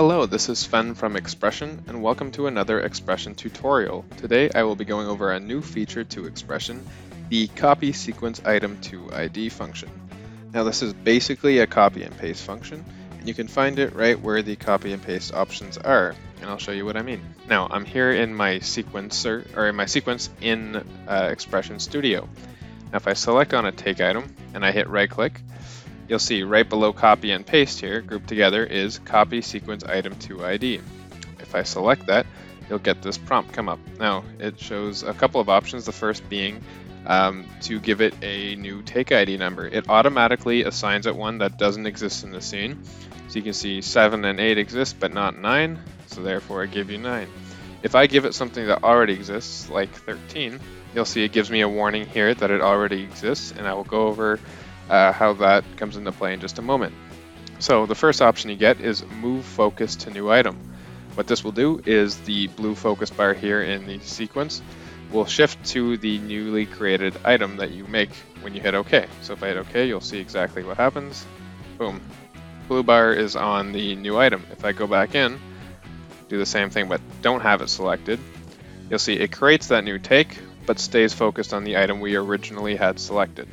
Hello, this is Sven from XPression, and welcome to another XPression tutorial. Today I will be going over a new feature to XPression, the copy sequence item to ID function. Now this is basically a copy and paste function, and you can find it right where the copy and paste options are, and I'll show you what I mean. Now I'm here in my sequencer, or in my sequence in uh, XPression Studio. Now if I select on a take item and I hit right click, you'll see right below copy and paste here, grouped together, is copy sequence item to ID. If I select that, you'll get this prompt come up. Now, it shows a couple of options, the first being um, to give it a new take ID number. It automatically assigns it one that doesn't exist in the scene. So you can see 7 and 8 exist, but not 9, so therefore I give you 9. If I give it something that already exists, like 13, you'll see it gives me a warning here that it already exists, and I will go over uh, how that comes into play in just a moment. So the first option you get is move focus to new item. What this will do is the blue focus bar here in the sequence will shift to the newly created item that you make when you hit OK. So if I hit OK, you'll see exactly what happens. Boom. Blue bar is on the new item. If I go back in, do the same thing but don't have it selected, you'll see it creates that new take but stays focused on the item we originally had selected.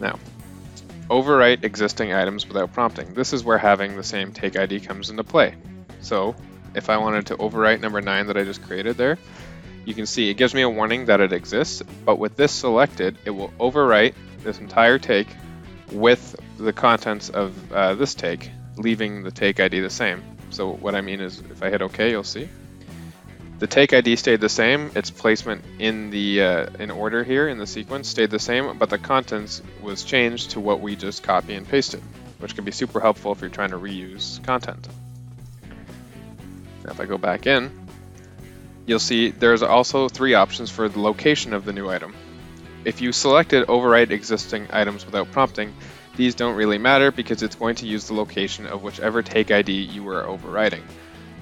Now, overwrite existing items without prompting. This is where having the same take ID comes into play. So if I wanted to overwrite number 9 that I just created there, you can see it gives me a warning that it exists, but with this selected, it will overwrite this entire take with the contents of uh, this take, leaving the take ID the same. So what I mean is if I hit OK, you'll see the take ID stayed the same. Its placement in the uh, in order here in the sequence stayed the same, but the contents was changed to what we just copy and pasted, which can be super helpful if you're trying to reuse content. Now if I go back in, you'll see there's also three options for the location of the new item. If you selected overwrite existing items without prompting, these don't really matter because it's going to use the location of whichever take ID you were overwriting.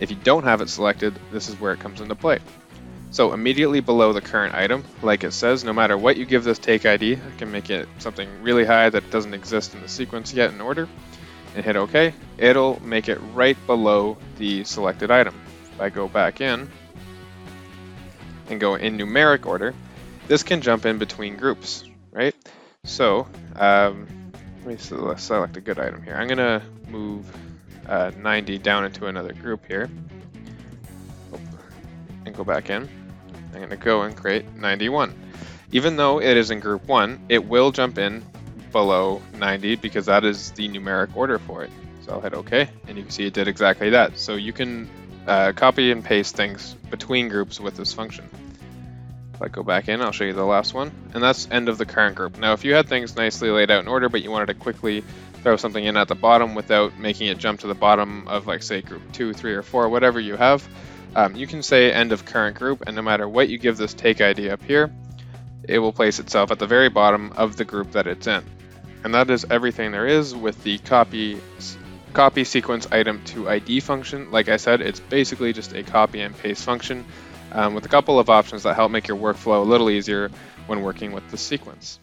If you don't have it selected, this is where it comes into play. So immediately below the current item, like it says, no matter what you give this take ID, I can make it something really high that doesn't exist in the sequence yet in order, and hit OK, it'll make it right below the selected item. If I go back in and go in numeric order, this can jump in between groups, right? So um, let me select a good item here. I'm going to move uh, 90 down into another group here. And go back in. I'm going to go and create 91. Even though it is in group 1, it will jump in below 90 because that is the numeric order for it. So I'll hit OK, and you can see it did exactly that. So you can uh, copy and paste things between groups with this function. If I go back in, I'll show you the last one, and that's end of the current group. Now, if you had things nicely laid out in order, but you wanted to quickly throw something in at the bottom without making it jump to the bottom of, like, say, group two, three, or four, whatever you have, um, you can say end of current group, and no matter what you give this take ID up here, it will place itself at the very bottom of the group that it's in. And that is everything there is with the copy copy sequence item to ID function. Like I said, it's basically just a copy and paste function um, with a couple of options that help make your workflow a little easier when working with the sequence.